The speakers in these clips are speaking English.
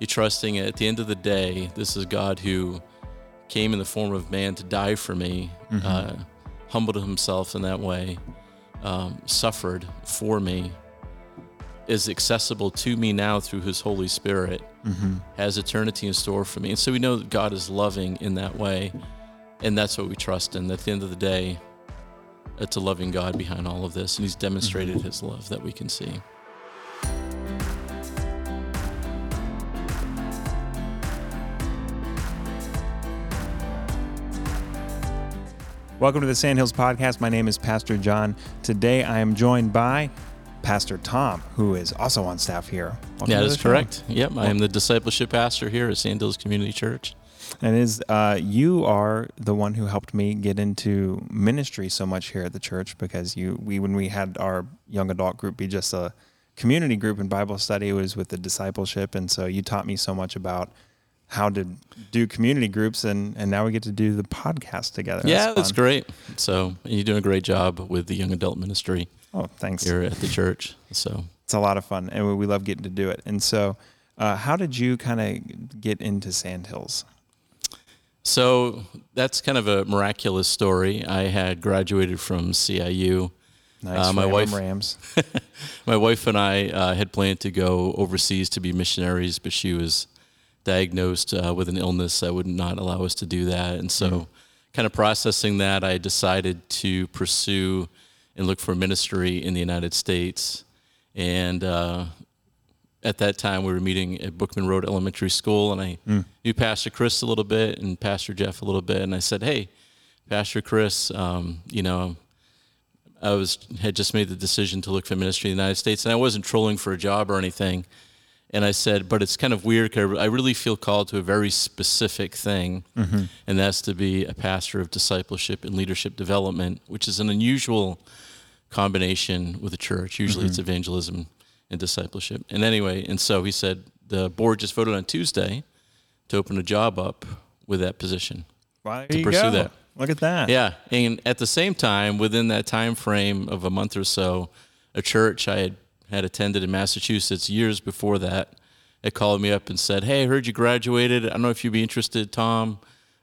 you trusting at the end of the day, this is God who came in the form of man to die for me, Mm-hmm. uh, humbled himself in that way, um, suffered for me, is accessible to me now through his Holy Spirit, Mm-hmm. has eternity in store for me. And so we know that God is loving in that way. And that's what we trust in. At the end of the day, it's a loving God behind all of this. And he's demonstrated Mm-hmm. his love that we can see. Welcome to the Sandhills Podcast. My name is Pastor John. Today I am joined by Pastor Tom, who is also on staff here. Welcome Yeah, that's the show. correct. Yep, I am the discipleship pastor here at Sandhills Community Church. And is uh, you are the one who helped me get into ministry so much here at the church because you we when we had our young adult group be just a community group and Bible study it was with the discipleship and so you taught me so much about how to do community groups and and now we get to do the podcast together. yeah, that's fun. great. So you're doing a great job with the young adult ministry Oh, thanks. here at the church. So It's a lot of fun, and we- love getting to do it. And so, uh, how did you kind of get into Sandhills? So that's kind of a miraculous story. I had graduated from CIU. Nice, Uh, my Ram wife- Rams. My wife and I uh, had planned to go overseas to be missionaries, but she was diagnosed uh, with an illness that would not allow us to do that. And so, kind of processing that, I decided to pursue and look for ministry in the United States. And uh, at that time, we were meeting at Bookman Road Elementary School, and I knew Pastor Chris a little bit and Pastor Jeff a little bit. And I said, "Hey, Pastor Chris, um, you know." I was had just made the decision to look for ministry in the United States, and I wasn't trolling for a job or anything. And I said, but it's kind of weird. 'cause I really feel called to a very specific thing, mm-hmm. and that's to be a pastor of discipleship and leadership development, which is an unusual combination with a church. Usually, it's mm-hmm. evangelism and discipleship. And anyway, and so he said the board just voted on Tuesday to open a job up with that position. Well, to pursue that. Look at that. Yeah, and at the same time, within that time frame of a month or so, a church I had had attended in Massachusetts years before that, it called me up and said, "Hey, I heard you graduated. I don't know if you'd be interested, Tom."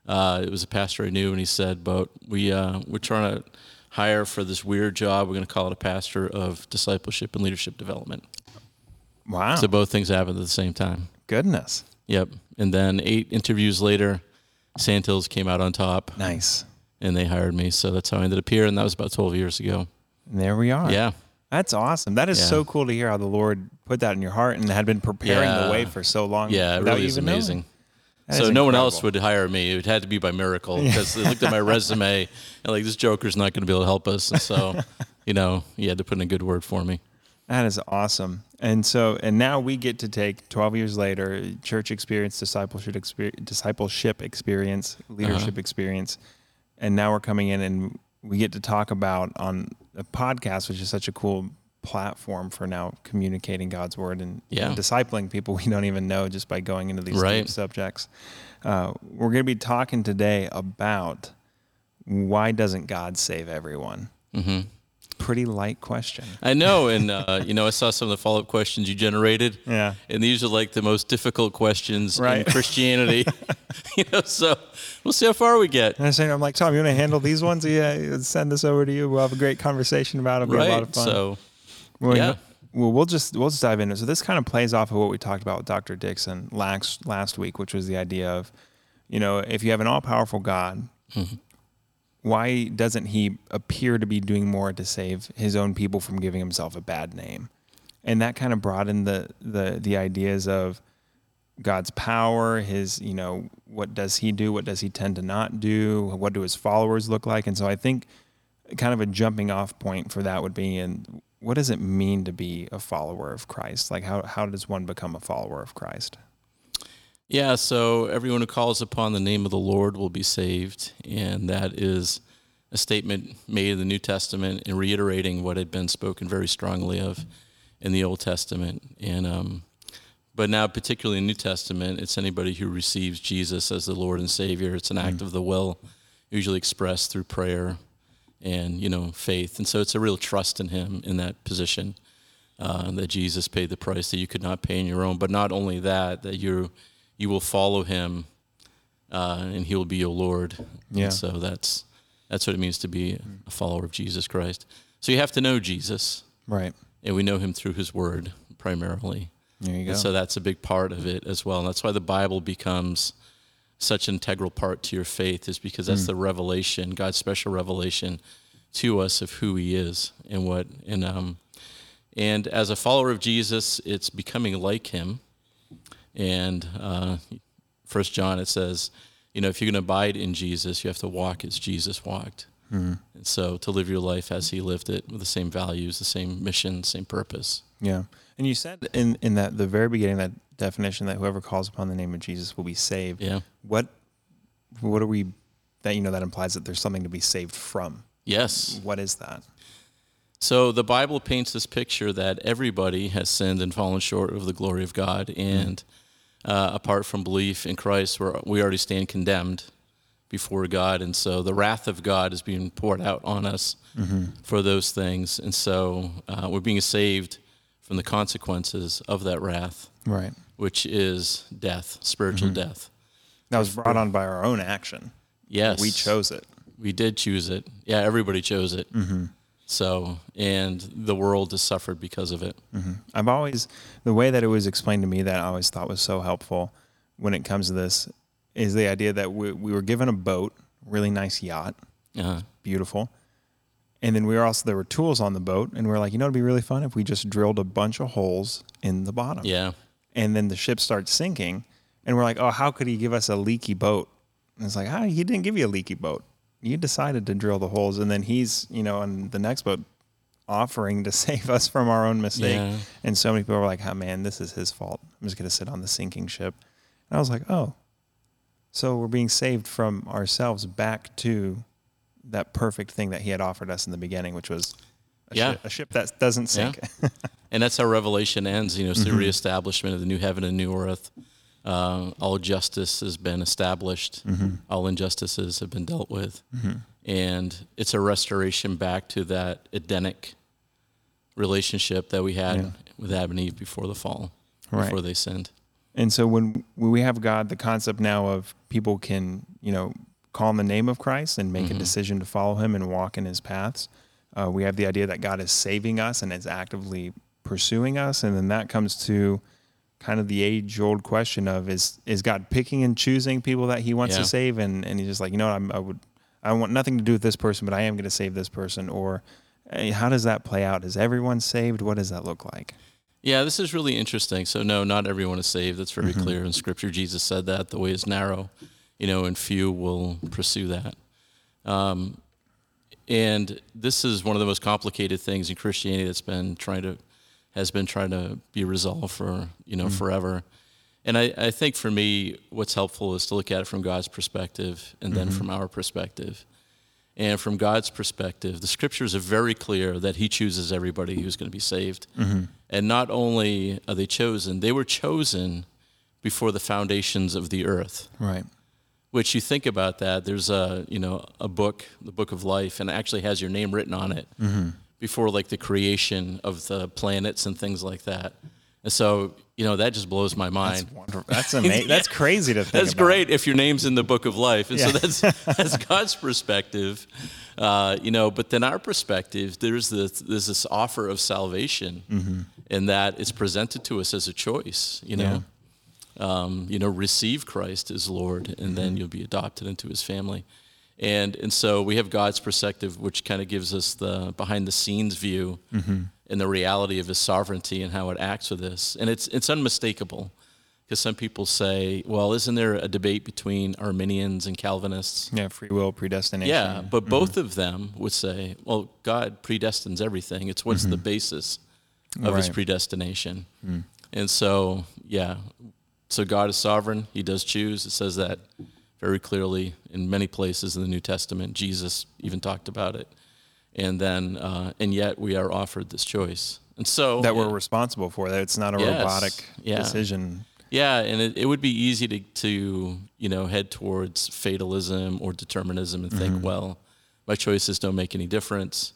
Uh, it was a pastor I knew, and he said, "But we uh, we're trying to hire for this weird job. We're going to call it a pastor of discipleship and leadership development." Wow. So both things happened at the same time. Goodness. Yep. And then eight interviews later, Sandhills came out on top, Nice. and they hired me. So that's how I ended up here, and that was about 12 years ago. And there we are. Yeah. That's awesome. That is Yeah. so cool to hear how the Lord put that in your heart and had been preparing the way for so long. Yeah, it really is amazing. So is no one else would hire me. It had to be by miracle because they looked at my resume and like this joker's not going to be able to help us. And so, you know, he had to put in a good word for me. That is awesome. And so, and now we get to take 12 years later, church experience, discipleship experience, discipleship experience, leadership Uh-huh. experience. And now we're coming in and we get to talk about on a podcast, which is such a cool platform for now communicating God's word and, Yeah. and discipling people we don't even know just by going into these Right. deep subjects. Uh, we're going to be talking today about why doesn't God save everyone? hmm Pretty light question. I know, and uh, you know, I saw some of the follow-up questions you generated, Yeah. and these are like the most difficult questions Right. in Christianity. you know, so we'll see how far we get. And I say, I'm like, Tom, you want to handle these ones? Yeah, send this over to you. We'll have a great conversation about it. It'll be a lot Right. of fun. So well, yeah. well, we'll just we'll just dive into it. So this kind of plays off of what we talked about with Dr. Dixon last last week, which was the idea of, you know, if you have an all powerful God, Mm-hmm. Why doesn't He appear to be doing more to save His own people from giving Himself a bad name? And that kind of in the the the ideas of God's power, his, you know, what does he do? What does he tend to not do? What do his followers look like? And so I think kind of a jumping off point for that would be in what does it mean to be a follower of Christ? Like how how does one become a follower of Christ? Yeah, so everyone who calls upon the name of the Lord will be saved. And that is a statement made in the New Testament and reiterating what had been spoken very strongly of in the Old Testament. And, um, but now, particularly in the New Testament, it's anybody who receives Jesus as the Lord and Savior. It's an act of the will, usually expressed through prayer and, you know, faith. And so it's a real trust in Him in that position. uh, that Jesus paid the price that you could not pay in your own. But not only that, that you you will follow Him, uh, and He will be your Lord. Yeah. And so that's that's what it means to be a follower of Jesus Christ. So you have to know Jesus, Right. and we know Him through His Word primarily. There you go. And so that's a big part of it as well. And that's why the Bible becomes such an integral part to your faith, is because that's the revelation, God's special revelation to us of who He is and what. And um, and as a follower of Jesus, it's becoming like Him. And uh, First John, it says, you know, if you're going to abide in Jesus, you have to walk as Jesus walked. And so to live your life as He lived it, with the same values, the same mission, same purpose. Yeah. And you said in, in that the very beginning that definition that whoever calls upon the name of Jesus will be saved. Yeah. What what are we that you know that implies that there's something to be saved from? Yes. What is that? So the Bible paints this picture that everybody has sinned and fallen short of the glory of God, and uh, apart from belief in Christ, we're, we already stand condemned before God, and so the wrath of God is being poured out on us for those things, and so uh, we're being saved from the consequences of that wrath, Right. which is death, spiritual death. That was brought on by our own action. Yes, We chose it. We did choose it. Yeah, everybody chose it. So, and the world has suffered because of it. I've always the way that it was explained to me that I always thought was so helpful when it comes to this is the idea that we, we were given a boat, really nice yacht, Uh, beautiful. And then we were also there were tools on the boat, and we are like, you know, it'd be really fun if we just drilled a bunch of holes in the bottom. yeah. And then the ship starts sinking, and we're like, oh, how could he give us a leaky boat? And it's like, ah, he didn't give you a leaky boat. You decided to drill the holes, and then he's, you know, on the next boat offering to save us from our own mistake. Yeah. And so many people were like, oh man, this is his fault. I'm just gonna sit on the sinking ship. And I was like, oh, so we're being saved from ourselves back to that perfect thing that he had offered us in the beginning, which was a, Yeah. ship, a ship that doesn't sink. And that's how Revelation ends. You know, it's the mm-hmm. reestablishment of the new heaven and new earth. Uh, all justice has been established. All injustices have been dealt with, and it's a restoration back to that Edenic relationship that we had Yeah. with Adam and Eve before the fall, Right. before they sinned. And so when we have God, the concept now of people can, you know, call on the name of Christ and make a decision to follow him and walk in his paths. Uh, we have the idea that God is saving us and is actively pursuing us. And then that comes to kind of the age old question of is is God picking and choosing people that he wants Yeah. to save? And, and he's just like, you know, what, I'm, I would, I want nothing to do with this person, but I am going to save this person. Or how does that play out? Is everyone saved? What does that look like? Yeah, this is really interesting. So, no, not everyone is saved. That's very clear in Scripture. Jesus said that the way is narrow, you know, and few will pursue that. Um, and this is one of the most complicated things in Christianity that's been trying to has been trying to be resolved for you know hmm. forever. And I, I think for me, what's helpful is to look at it from God's perspective and then mm-hmm. from our perspective. And from God's perspective, the scriptures are very clear that He chooses everybody who's going to be saved. Mm-hmm. And not only are they chosen, they were chosen before the foundations of the earth. Right. Which you think about that, there's a you know a book, the Book of Life, and it actually has your name written on it mm-hmm. Before like the creation of the planets and things like that. And so you know that just blows my mind. That's wonderful. That's amazing. That's crazy to think That's about. great if your name's in the book of life. And so that's that's God's perspective, uh, you know. But then our perspective, there's this there's this offer of salvation, Mm-hmm. in that it's presented to us as a choice. You know, um, you know, receive Christ as Lord, and Mm-hmm. then you'll be adopted into His family. And and so we have God's perspective, which kind of gives us the behind the scenes view Mm-hmm. and the reality of His sovereignty and how it acts with this. And it's it's unmistakable because some people say, well, isn't there a debate between Arminians and Calvinists? Yeah, free will, predestination. Yeah, but mm-hmm. both of them would say, well, God predestines everything. It's what's the mm-hmm. basis of his Right. predestination. Mm. And so, yeah, so God is sovereign. He does choose. It says that very clearly in many places in the New Testament. Jesus even talked about it. And then, uh, and yet we are offered this choice. And so that we're responsible for. That it's not a Yes. robotic Yeah. decision. Yeah, and it, it would be easy to, to you know head towards fatalism or determinism and think, well, my choices don't make any difference.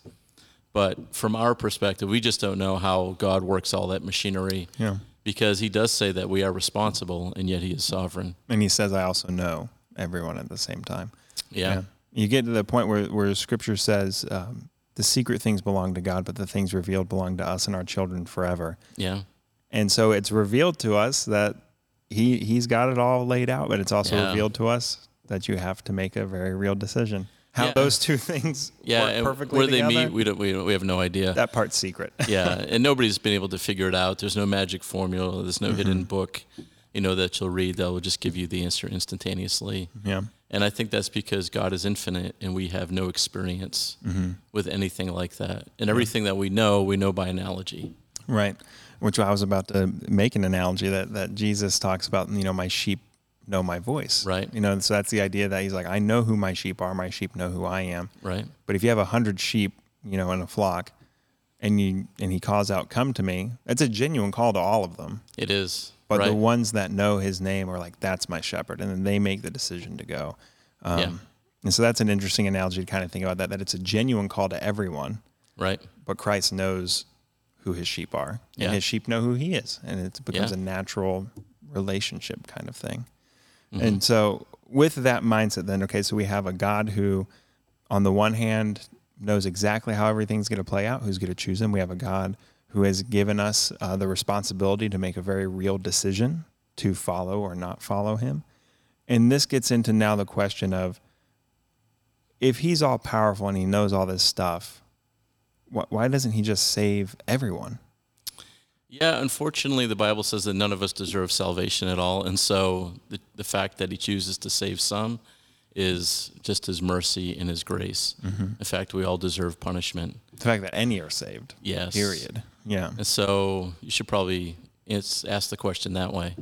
But from our perspective, we just don't know how God works all that machinery. Yeah. Because he does say that we are responsible and yet he is sovereign. And he says, I also know everyone at the same time. Yeah. You get to the point where, where scripture says, um, the secret things belong to God, but the things revealed belong to us and our children forever. Yeah. And so it's revealed to us that he he's got it all laid out, but it's also Yeah. revealed to us that you have to make a very real decision. How Yeah. those two things Yeah. work perfectly where they meet, we don't, we don't, we have no idea. that part's secret. yeah. And nobody's been able to figure it out. There's no magic formula. There's no Mm-hmm. hidden book, you know, that you'll read that will just give you the answer instantaneously. yeah. And I think that's because God is infinite and we have no experience Mm-hmm. with anything like that. And everything that we know, we know by analogy. Right. Which I was about to make an analogy that, that Jesus talks about, you know, my sheep know my voice. Right. You know, so that's the idea that he's like, I know who my sheep are, my sheep know who I am. Right. But if you have a hundred sheep, you know, in a flock and you and he calls out, Come to me, that's a genuine call to all of them. It is. But right. the ones that know his name are like, That's my shepherd, and then they make the decision to go. Um, Yeah. and so that's an interesting analogy to kind of think about that, that it's a genuine call to everyone, right. but Christ knows who his sheep are. Yeah. And his sheep know who he is. And it becomes Yeah. a natural relationship kind of thing. Mm-hmm. And so, with that mindset, then, okay, so we have a God who, on the one hand, knows exactly how everything's going to play out, who's going to choose him. We have a God who has given us uh, the responsibility to make a very real decision to follow or not follow him. And this gets into now the question of if he's all powerful and he knows all this stuff, wh- why doesn't he just save everyone? Yeah, unfortunately, the Bible says that none of us deserve salvation at all. And so the, the fact that he chooses to save some is just his mercy and his grace. In fact, we all deserve punishment. The fact that any are saved. Yes. Period. Yeah. And so you should probably it's ask the question that way.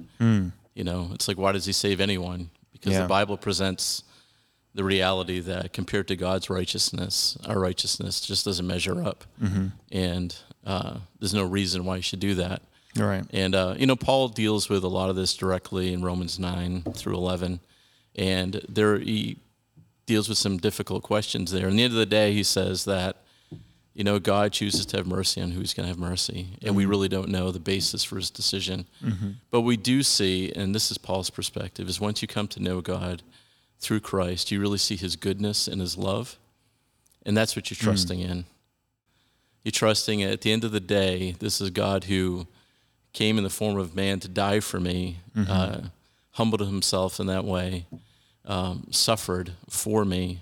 You know, it's like, why does he save anyone? Because Yeah. the Bible presents the reality that compared to God's righteousness, our righteousness just doesn't measure up. And uh, there's no reason why you should do that. All right. And, uh, you know, Paul deals with a lot of this directly in Romans 9 through 11. And there he deals with some difficult questions there. And at the end of the day, he says that, you know, God chooses to have mercy on who's going to have mercy. And we really don't know the basis for his decision. But we do see, and this is Paul's perspective, is once you come to know God through Christ, you really see his goodness and his love. And that's what you're trusting in. You're trusting at the end of the day, this is God who came in the form of man to die for me, uh, humbled himself in that way, um, suffered for me,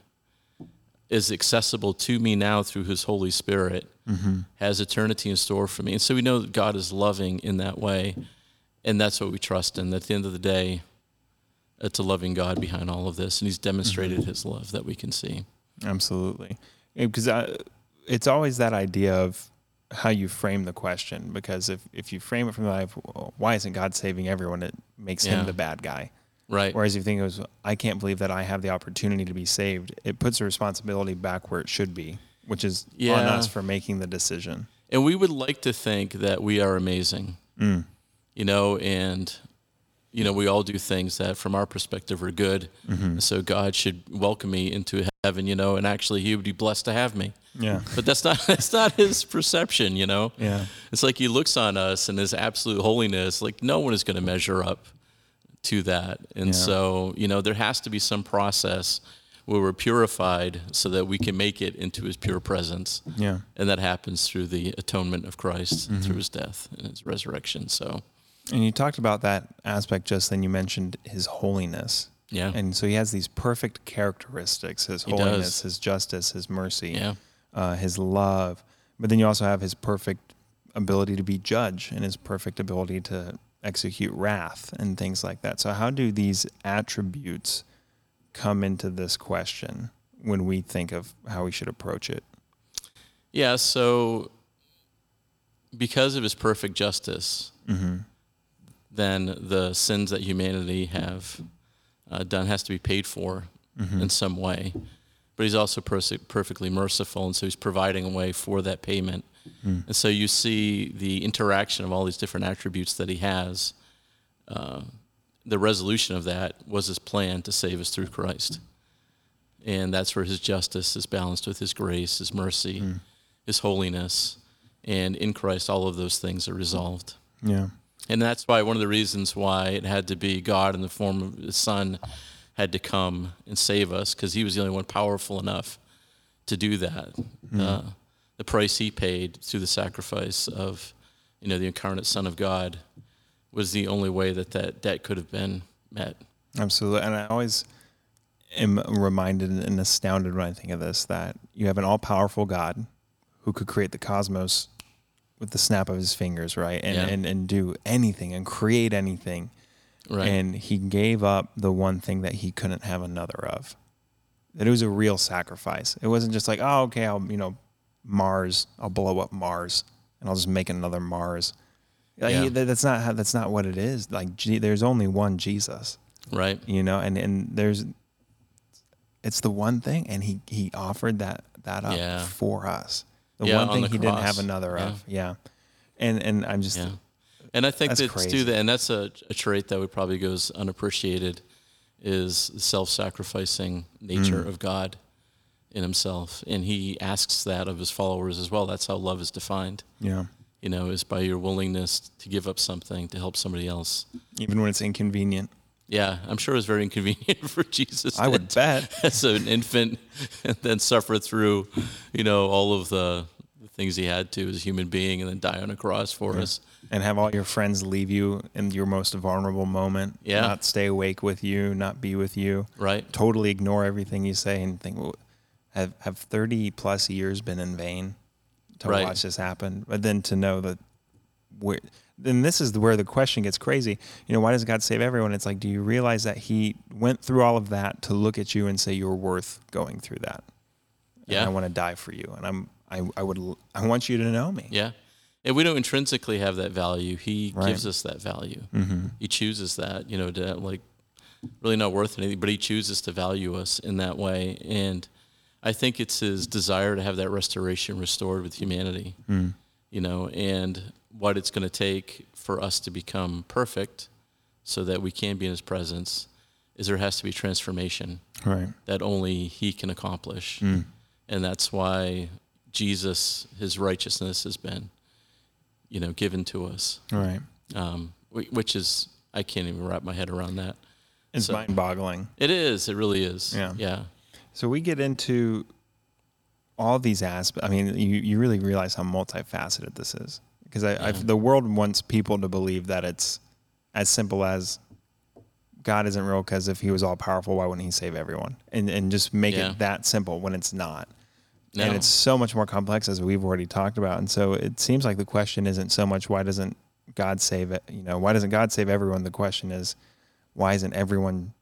is accessible to me now through his Holy Spirit, mm-hmm. has eternity in store for me. And so we know that God is loving in that way. And that's what we trust in. At the end of the day, it's a loving God behind all of this. And he's demonstrated mm-hmm. his love that we can see. Absolutely. Because it's always that idea of how you frame the question. Because if, if you frame it from the life, why isn't God saving everyone? It makes Yeah. him the bad guy. Right. Whereas if you think it was, I can't believe that I have the opportunity to be saved, it puts the responsibility back where it should be, which is on us for making the decision. And we would like to think that we are amazing, mm. you know, and, you know, we all do things that from our perspective are good. Mm-hmm. So God should welcome me into heaven, you know, and actually he would be blessed to have me. Yeah. But that's not, that's not his perception, you know? Yeah. It's like he looks on us and his absolute holiness, like no one is going to measure up to that. And Yeah. so, you know, there has to be some process where we're purified so that we can make it into his pure presence. Yeah. And that happens through the atonement of Christ Mm-hmm. through his death and his resurrection. So, And you talked about that aspect just then. You mentioned his holiness. yeah. And so he has these perfect characteristics his He holiness, does. his justice, his mercy, Yeah. uh, his love. But then you also have his perfect ability to be judge and his perfect ability to execute wrath and things like that. So, how do these attributes come into this question when we think of how we should approach it? Yeah. So, because of his perfect justice, Mm-hmm. then the sins that humanity have uh, done has to be paid for Mm-hmm. in some way. But he's also perse- perfectly merciful, and so he's providing a way for that payment. Mm. And so you see the interaction of all these different attributes that he has. Uh, the resolution of that was his plan to save us through Christ. And that's where his justice is balanced with his grace, his mercy, His holiness, and in Christ, all of those things are resolved. Yeah. And that's why one of the reasons why it had to be God in the form of His Son had to come and save us, because He was the only one powerful enough to do that. Uh, the price He paid through the sacrifice of, you know, the incarnate Son of God was the only way that that debt could have been met. Absolutely. And I always am reminded and astounded when I think of this that you have an all powerful God who could create the cosmos with the snap of his fingers, right? And, Yeah. and, and do anything and create anything. Right. And he gave up the one thing that he couldn't have another of. That it was a real sacrifice. It wasn't just like, oh, okay, I'll, you know, Mars, I'll blow up Mars and I'll just make another Mars. Like, Yeah. That's not how, that's not what it is. Like, there's only one Jesus right. you know and and there's it's the one thing and he he offered that that up Yeah. for us the Yeah, one on thing the he didn't have another of yeah and and i'm just. And I think That's that's crazy. do that, and that's a, a trait that would probably goes unappreciated, is the self-sacrificing nature Mm. of God in Himself, and He asks that of His followers as well. That's how love is defined. yeah You know, is by your willingness to give up something to help somebody else. even when it's inconvenient Yeah, I'm sure it was very inconvenient for Jesus. i would bet as an infant, and then suffer through, you know, all of the, the things he had to as a human being, and then die on a cross for us. and have all your friends leave you in your most vulnerable moment Yeah. not stay awake with you not be with you Right. totally ignore everything you say and think well, have have 30 plus years been in vain to Right. watch this happen but then to know that where then this is where the question gets crazy you know why does god save everyone it's like do you realize that he went through all of that to look at you and say you're worth going through that And Yeah. i want to die for you and i'm i, I would i want you to know me Yeah. And we don't intrinsically have that value. He Right. gives us that value. mm-hmm. He chooses that, you know, to like really not worth anything, but he chooses to value us in that way. And I think it's his desire to have that restoration restored with humanity, Mm. you know, and what it's going to take for us to become perfect so that we can be in his presence is there has to be transformation right that only he can accomplish. Mm. And that's why Jesus, his righteousness has been, you know, given to us, right um, which is, I can't even wrap my head around that. it's So- mind-boggling It is, it really is. Yeah. Yeah. So we get into all these aspects. I mean, you, you really realize how multifaceted this is because Yeah. The world wants people to believe that it's as simple as God isn't real because if he was all powerful, why wouldn't he save everyone? And, and just make Yeah. it that simple when it's not. No. And it's so much more complex as we've already talked about. And so it seems like the question isn't so much why doesn't God save it? You know, why doesn't God save everyone? The question is, why isn't everyone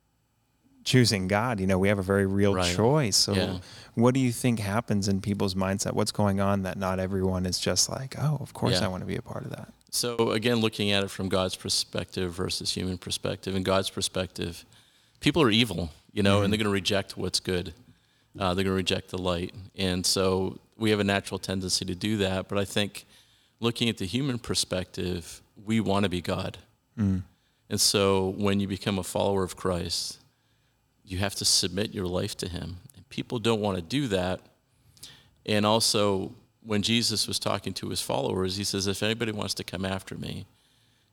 choosing God? You know, we have a very real Right. choice. So Yeah. what do you think happens in people's mindset? What's going on that not everyone is just like, oh, of course Yeah. I want to be a part of that. So again, looking at it from God's perspective versus human perspective, in God's perspective, people are evil, you know, and they're going to reject what's good. Uh, they're going to reject the light, and so we have a natural tendency to do that. But I think, looking at the human perspective, we want to be God, and so when you become a follower of Christ, you have to submit your life to Him, and people don't want to do that. And also, when Jesus was talking to his followers, he says, If anybody wants to come after me,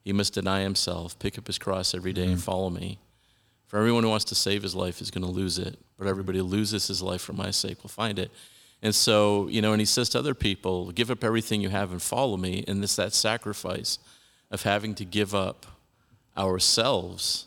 he must deny himself, pick up his cross every day, and mm-hmm. follow me. For everyone who wants to save his life is going to lose it, but everybody who loses his life for my sake will find it. And so, you know, and he says to other people, Give up everything you have and follow me. And it's that sacrifice of having to give up ourselves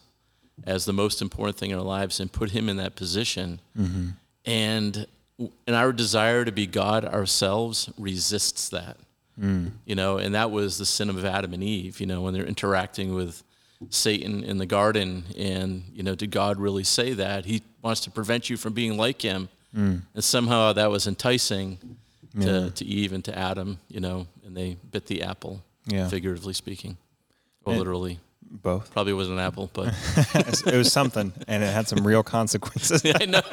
as the most important thing in our lives and put him in that position. Mm-hmm. And and our desire to be God ourselves resists that. Mm. You know, and that was the sin of Adam and Eve, you know, when they're interacting with Satan in the garden. And, you know, did God really say that? He wants to prevent you from being like him. Mm. And somehow that was enticing to, to Eve and to Adam, you know, and they bit the apple, Yeah. figuratively speaking. Well, And- literally. Both. Probably wasn't an apple, but it was something and it had some real consequences. I know.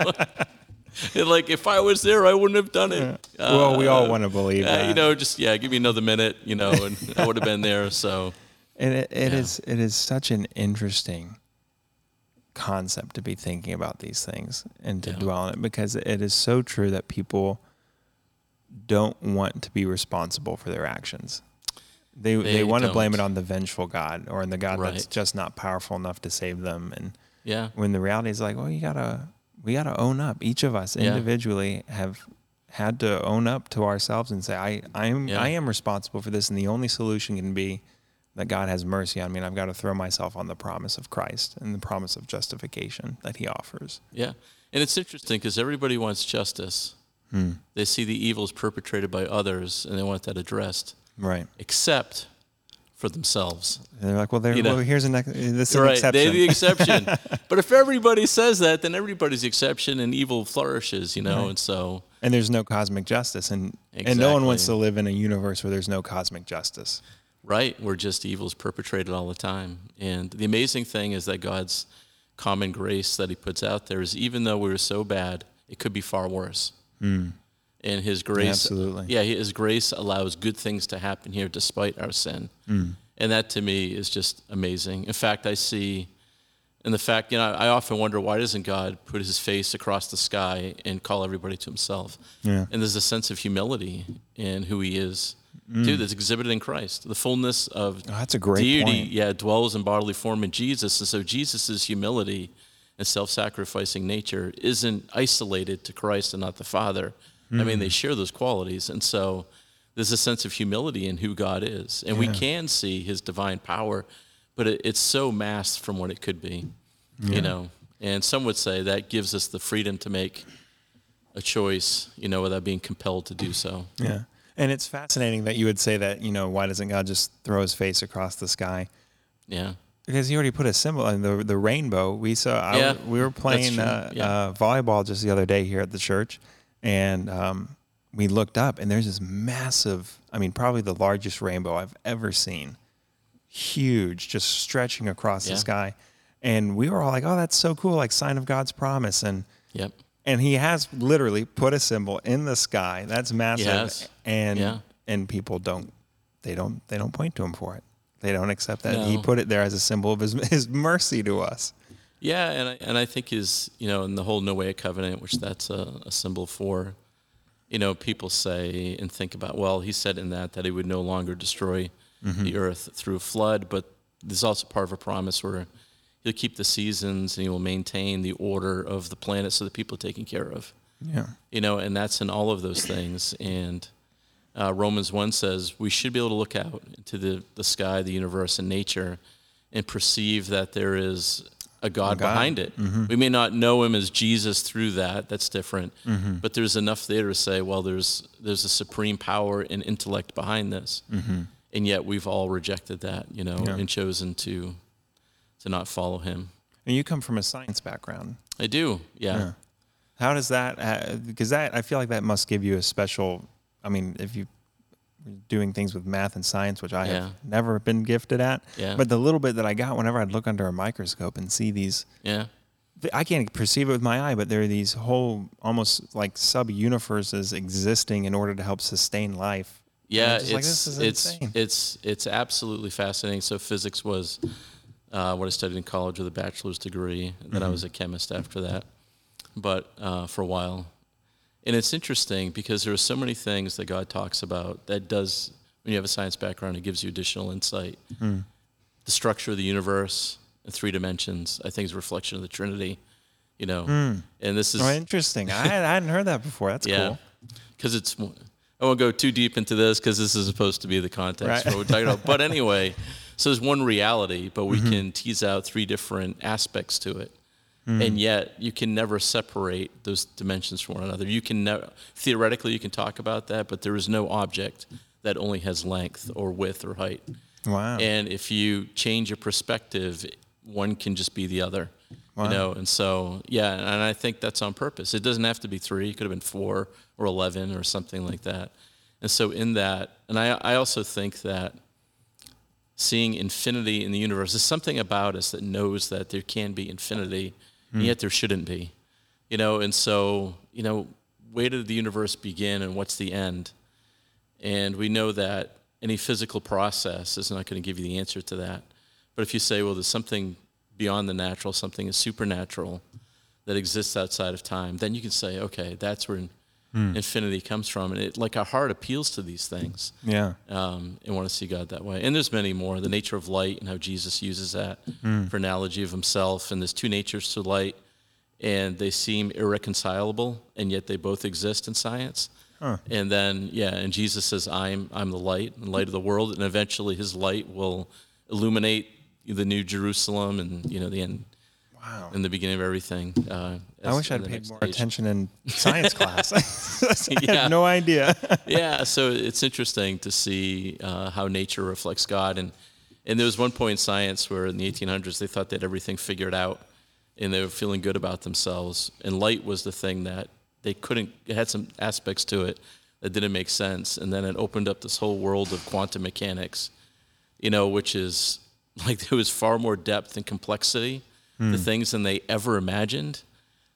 And, like if I was there, I wouldn't have done it. well, we all Uh, want to believe uh, that. you know, just yeah, give me another minute, you know, and I would have been there. So And it, it Yeah. is it is such an interesting concept to be thinking about these things and to Yeah. dwell on it because it is so true that people don't want to be responsible for their actions. They they, They want to blame it on the vengeful God or on the God that's just not powerful enough to save them. And Yeah. when the reality is like, well, you gotta we gotta own up. Each of us Yeah. individually have had to own up to ourselves and say, I I am Yeah. I am responsible for this, and the only solution can be that God has mercy on me, and I've got to throw myself on the promise of Christ and the promise of justification that He offers. Yeah. And it's interesting because everybody wants justice. Hmm. They see the evils perpetrated by others and they want that addressed, Right. except for themselves. And they're like, well, there. You know. well, here's an this is an right. exception. They're the exception. but if everybody says that, then everybody's exception and evil flourishes, you know? Right. And so, and there's no cosmic justice, and and no one wants to live in a universe where there's no cosmic justice. right, we're just evils perpetrated all the time. And the amazing thing is that God's common grace that He puts out there is even though we were so bad, it could be far worse. Hmm. And His grace, Absolutely. yeah, His grace allows good things to happen here despite our sin. Mm. And that to me is just amazing. In fact, I see, and the fact, you know, I often wonder why doesn't God put His face across the sky and call everybody to Himself? Yeah. And there's a sense of humility in who He is, too, mm. that's exhibited in Christ. The fullness of Oh, that's a great deity, point. yeah, dwells in bodily form in Jesus. And so Jesus' humility and self-sacrificing nature isn't isolated to Christ and not the Father. I Hmm. mean, they share those qualities. And so there's a sense of humility in who God is. And we can see his divine power, but it, it's so masked from what it could be, you know. And some would say that gives us the freedom to make a choice, you know, without being compelled to do so. Yeah. And it's fascinating that you would say that, you know, why doesn't God just throw his face across the sky? Yeah. Because he already put a symbol in the the rainbow. We saw I, Yeah, we were playing uh, Yeah. uh, volleyball just the other day here at the church, and um, we looked up and there's this massive. I mean, probably the largest rainbow I've ever seen. Huge, just stretching across Yeah. the sky, and we were all like, "Oh, that's so cool! Like sign of God's promise." And Yep. and he has literally put a symbol in the sky that's massive has. and Yeah. and people don't they don't they don't point to him for it they don't accept that he put it there as a symbol of his, his mercy to us Yeah, and I, and I think his, you know, in the whole Noahic covenant, which that's a, a symbol for, you know, people say and think about, well, he said in that that he would no longer destroy the earth through a flood, but there's also part of a promise where he'll keep the seasons and he will maintain the order of the planet so that people are taken care of. yeah You know, and that's in all of those things. And uh, Romans 1 says we should be able to look out into the, the sky, the universe, and nature and perceive that there is a God, God. behind it. Mm-hmm. We may not know him as Jesus through that, that's different. Mm-hmm. But there's enough there to say, well, there's, there's a supreme power and intellect behind this. Mm-hmm. And yet we've all rejected that, you know, Yeah. and chosen to, to not follow him. and you come from a science background I do, yeah. Yeah. how does that uh, because that i feel like that must give you a special i mean if you doing things with math and science which i Yeah. have never been gifted at Yeah. but the little bit that i got whenever i'd look under a microscope and see these Yeah. I can't perceive it with my eye, but there are these whole almost like sub universes existing in order to help sustain life. Yeah, it's like, this is it's insane. it's it's absolutely fascinating. So physics was uh, what I studied in college with a bachelor's degree. and Then I Mm-hmm. was a chemist after that, but uh, for a while, and it's interesting because there are so many things that God talks about that does when you have a science background, it gives you additional insight. Hmm. The structure of the universe in three dimensions, I think, is a reflection of the Trinity. You know, and this is Oh, interesting. I, I hadn't heard that before. That's yeah, cool. because it's. I won't go too deep into this because this is supposed to be the context Right. for what we're talking about. But anyway, so there's one reality, but Mm-hmm. we can tease out three different aspects to it, Mm. and yet you can never separate those dimensions from one another. You can never theoretically you can talk about that, but there is no object that only has length or width or height. Wow. And if you change your perspective, one can just be the other. Wow. You know, and so yeah, and I think that's on purpose. It doesn't have to be three; it could have been four or eleven or something like that. And so in that, and I, I also think that seeing infinity in the universe is something about us that knows that there can be infinity, Hmm. and yet there shouldn't be. You know, and so you know, where did the universe begin, and what's the end? And we know that any physical process is not going to give you the answer to that. But if you say, well, there's something beyond the natural, something is supernatural that exists outside of time, then you can say, okay, that's where infinity comes from, and it like our heart appeals to these things Yeah. um, and want to see God that way. And there's many more. The nature of light and how Jesus uses that for analogy of himself. And there's two natures to light, and they seem irreconcilable, and yet they both exist in science. And then, yeah, and Jesus says, "I'm I'm the light, and light of the world," and eventually His light will illuminate the new Jerusalem, and you know the end, Wow. in the beginning of everything. Uh, I wish I'd paid more stage. attention in science class. I Yeah. had no idea. yeah, so it's interesting to see uh, how nature reflects God. And, and there was one point in science where in the 1800s they thought they had everything figured out and they were feeling good about themselves. And light was the thing that they couldn't, it had some aspects to it that didn't make sense. And then it opened up this whole world of quantum mechanics, you know, which is like there was far more depth and complexity to hmm. things than they ever imagined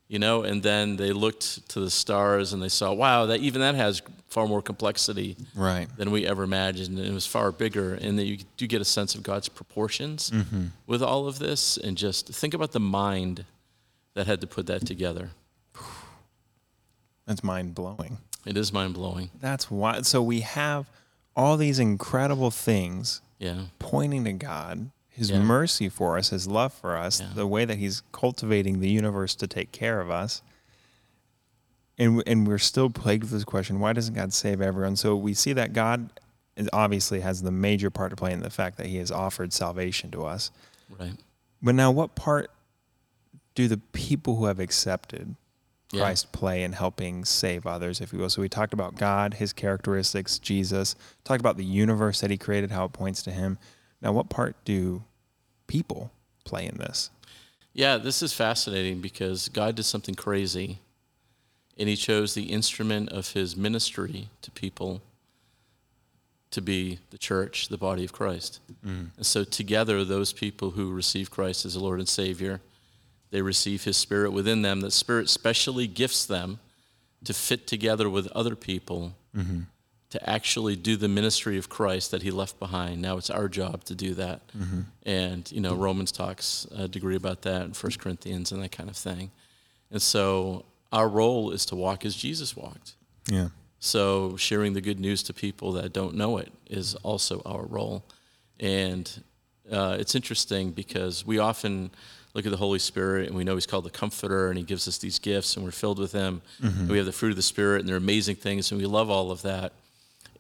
you know and then they looked to the stars and they saw wow that even that has far more complexity Right. than we ever imagined and it was far bigger and then you do get a sense of god's proportions mm-hmm. with all of this and just think about the mind that had to put that together That's mind blowing. it is mind-blowing That's why. So we have all these incredible things yeah pointing to God, His Yeah. mercy for us, His love for us, Yeah. the way that He's cultivating the universe to take care of us. And, and we're still plagued with this question why doesn't God save everyone? So we see that God is obviously has the major part to play in the fact that He has offered salvation to us. right But now, what part do the people who have accepted Yeah. Christ play in helping save others, if you will? So we talked about God, His characteristics, Jesus, talked about the universe that He created, how it points to Him. Now, what part do people play in this? Yeah, this is fascinating because God did something crazy and he chose the instrument of his ministry to people to be the church, the body of Christ. Mm. And so together those people who receive Christ as the Lord and Savior, they receive his spirit within them. That spirit specially gifts them to fit together with other people mm-hmm. To actually do the ministry of Christ that he left behind. Now it's our job to do that. And, you know, Romans talks a degree about that in First Corinthians and that kind of thing. And so our role is to walk as Jesus walked. Yeah. So sharing the good news to people that don't know it is also our role. And uh, it's interesting because we often look at the Holy Spirit and we know He's called the Comforter and He gives us these gifts and we're filled with Him. And we have the fruit of the Spirit and they're amazing things and we love all of that.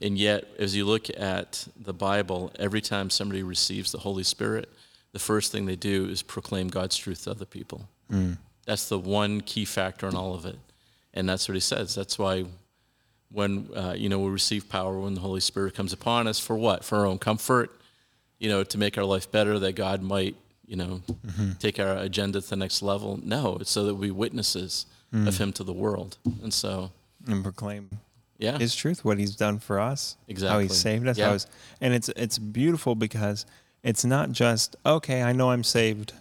And yet, as you look at the Bible, every time somebody receives the Holy Spirit, the first thing they do is proclaim God's truth to other people. Mm. That's the one key factor in all of it. And that's what he says. That's why when uh, you know we receive power when the Holy Spirit comes upon us for what? For our own comfort, you know, to make our life better, that God might, you know, mm-hmm. take our agenda to the next level. No, it's so that we witnesses mm. of Him to the world. And so, And proclaim yeah, His truth, what He's done for us, exactly. how He saved us, Yeah. he's, and it's it's beautiful because it's not just okay. I know I'm saved.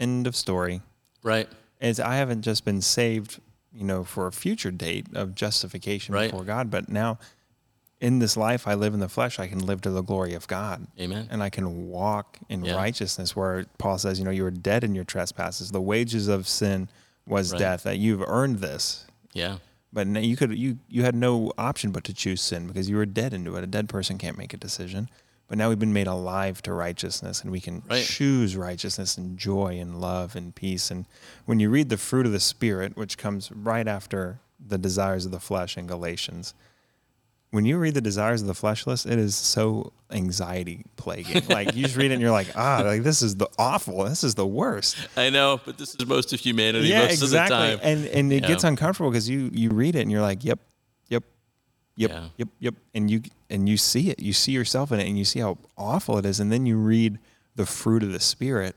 End of story. right, is I haven't just been saved, you know, for a future date of justification Right. before God, but now in this life I live in the flesh, I can live to the glory of God. Amen. And I can walk in Yeah. righteousness where Paul says, you know, you were dead in your trespasses. The wages of sin was Right. death, that you've earned this. Yeah, But you could you you had no option but to choose sin because you were dead into it. A dead person can't make a decision. But now we've been made alive to righteousness and we can Right. choose righteousness and joy and love and peace. And when you read the fruit of the spirit, which comes right after the desires of the flesh in Galatians, when you read the desires of the flesh list, it is so anxiety plaguing. like you just read it and you're like, ah, like this is the awful. This is the worst I know, but this is most of humanity most of the time. and and it Yeah. gets uncomfortable because you you read it and you're like, yep, yep, yep, Yeah. yep, yep, and you and you see it, you see yourself in it, and you see how awful it is, and then you read the fruit of the spirit,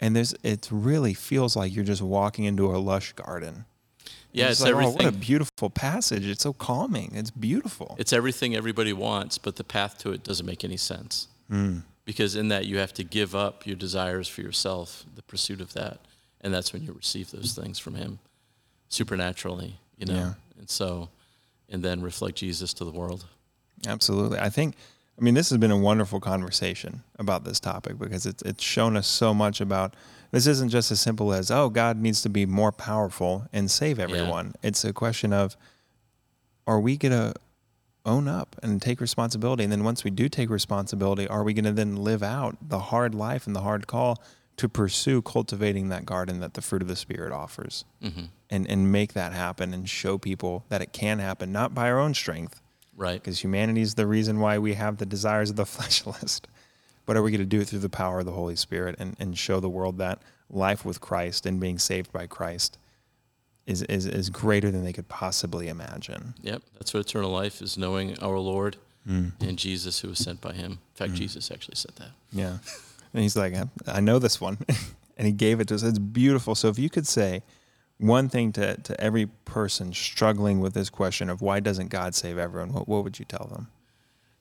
and there's it really feels like you're just walking into a lush garden. Yeah, It's it's, like, oh, what a beautiful passage! It's so calming. It's beautiful. it's everything everybody wants, but the path to it doesn't make any sense. Mm. Because in that, you have to give up your desires for yourself, the pursuit of that. And that's when you receive those things from Him supernaturally, you know? Yeah. And so, and then reflect Jesus to the world. Absolutely. I think I mean, this has been a wonderful conversation about this topic because it's it's shown us so much about this isn't just as simple as oh God needs to be more powerful and save everyone. Yeah. It's a question of are we gonna own up and take responsibility, and then once we do take responsibility, are we gonna then live out the hard life and the hard call to pursue cultivating that garden that the fruit of the spirit offers, mm-hmm. and and make that happen and show people that it can happen, not by our own strength Right. Because humanity is the reason why we have the desires of the flesh list. But are we going to do it through the power of the Holy Spirit and, and show the world that life with Christ and being saved by Christ is, is, is greater than they could possibly imagine? Yep. That's what eternal life is knowing our Lord mm. and Jesus who was sent by him. In fact, mm. Jesus actually said that. Yeah. And he's like, I know this one. and he gave it to us. It's beautiful. So if you could say, one thing to, to every person struggling with this question of why doesn't God save everyone, what, what would you tell them?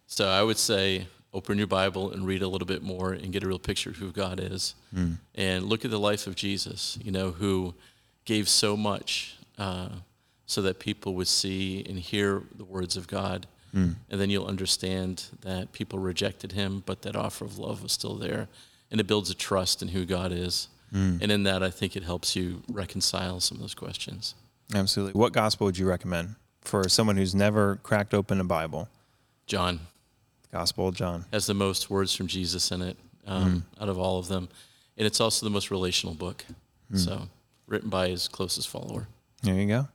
So I would say open your Bible and read a little bit more and get a real picture of who God is. Mm. And look at the life of Jesus, you know, who gave so much uh, so that people would see and hear the words of God. Mm. And then you'll understand that people rejected him, but that offer of love was still there. And it builds a trust in who God is. Mm. And in that, I think it helps you reconcile some of those questions. Absolutely. What gospel would you recommend for someone who's never cracked open a Bible? John. Gospel of John. Has the most words from Jesus in it um, mm. out of all of them. And it's also the most relational book. Mm. So, written by his closest follower. There you go.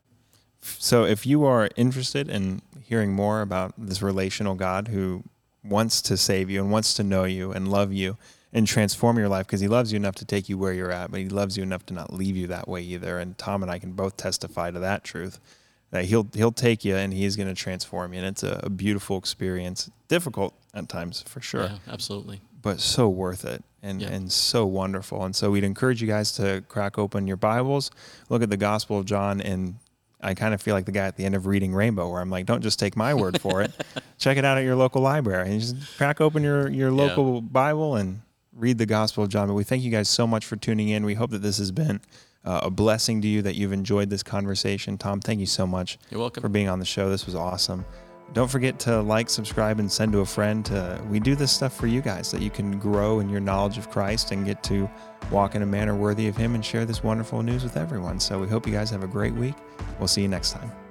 So, if you are interested in hearing more about this relational God who wants to save you and wants to know you and love you, and transform your life because he loves you enough to take you where you're at, but he loves you enough to not leave you that way either. And Tom and I can both testify to that truth that he'll he'll take you and he's going to transform you, and it's a, a, beautiful experience. Difficult at times for sure, yeah, absolutely, but so worth it and yeah. and so wonderful. And so we'd encourage you guys to crack open your Bibles, look at the Gospel of John, and I kind of feel like the guy at the end of Reading Rainbow, where I'm like, don't just take my word for it. Check it out at your local library. And just crack open your, your local yeah. Bible and read the Gospel of John. But we thank you guys so much for tuning in. We hope that this has been uh, a blessing to you, that you've enjoyed this conversation. Tom, thank you so much You're welcome. for being on the show. This was awesome. Don't forget to like, subscribe, and send to a friend. To, we do this stuff for you guys that you can grow in your knowledge of Christ and get to walk in a manner worthy of Him and share this wonderful news with everyone. So we hope you guys have a great week. We'll see you next time.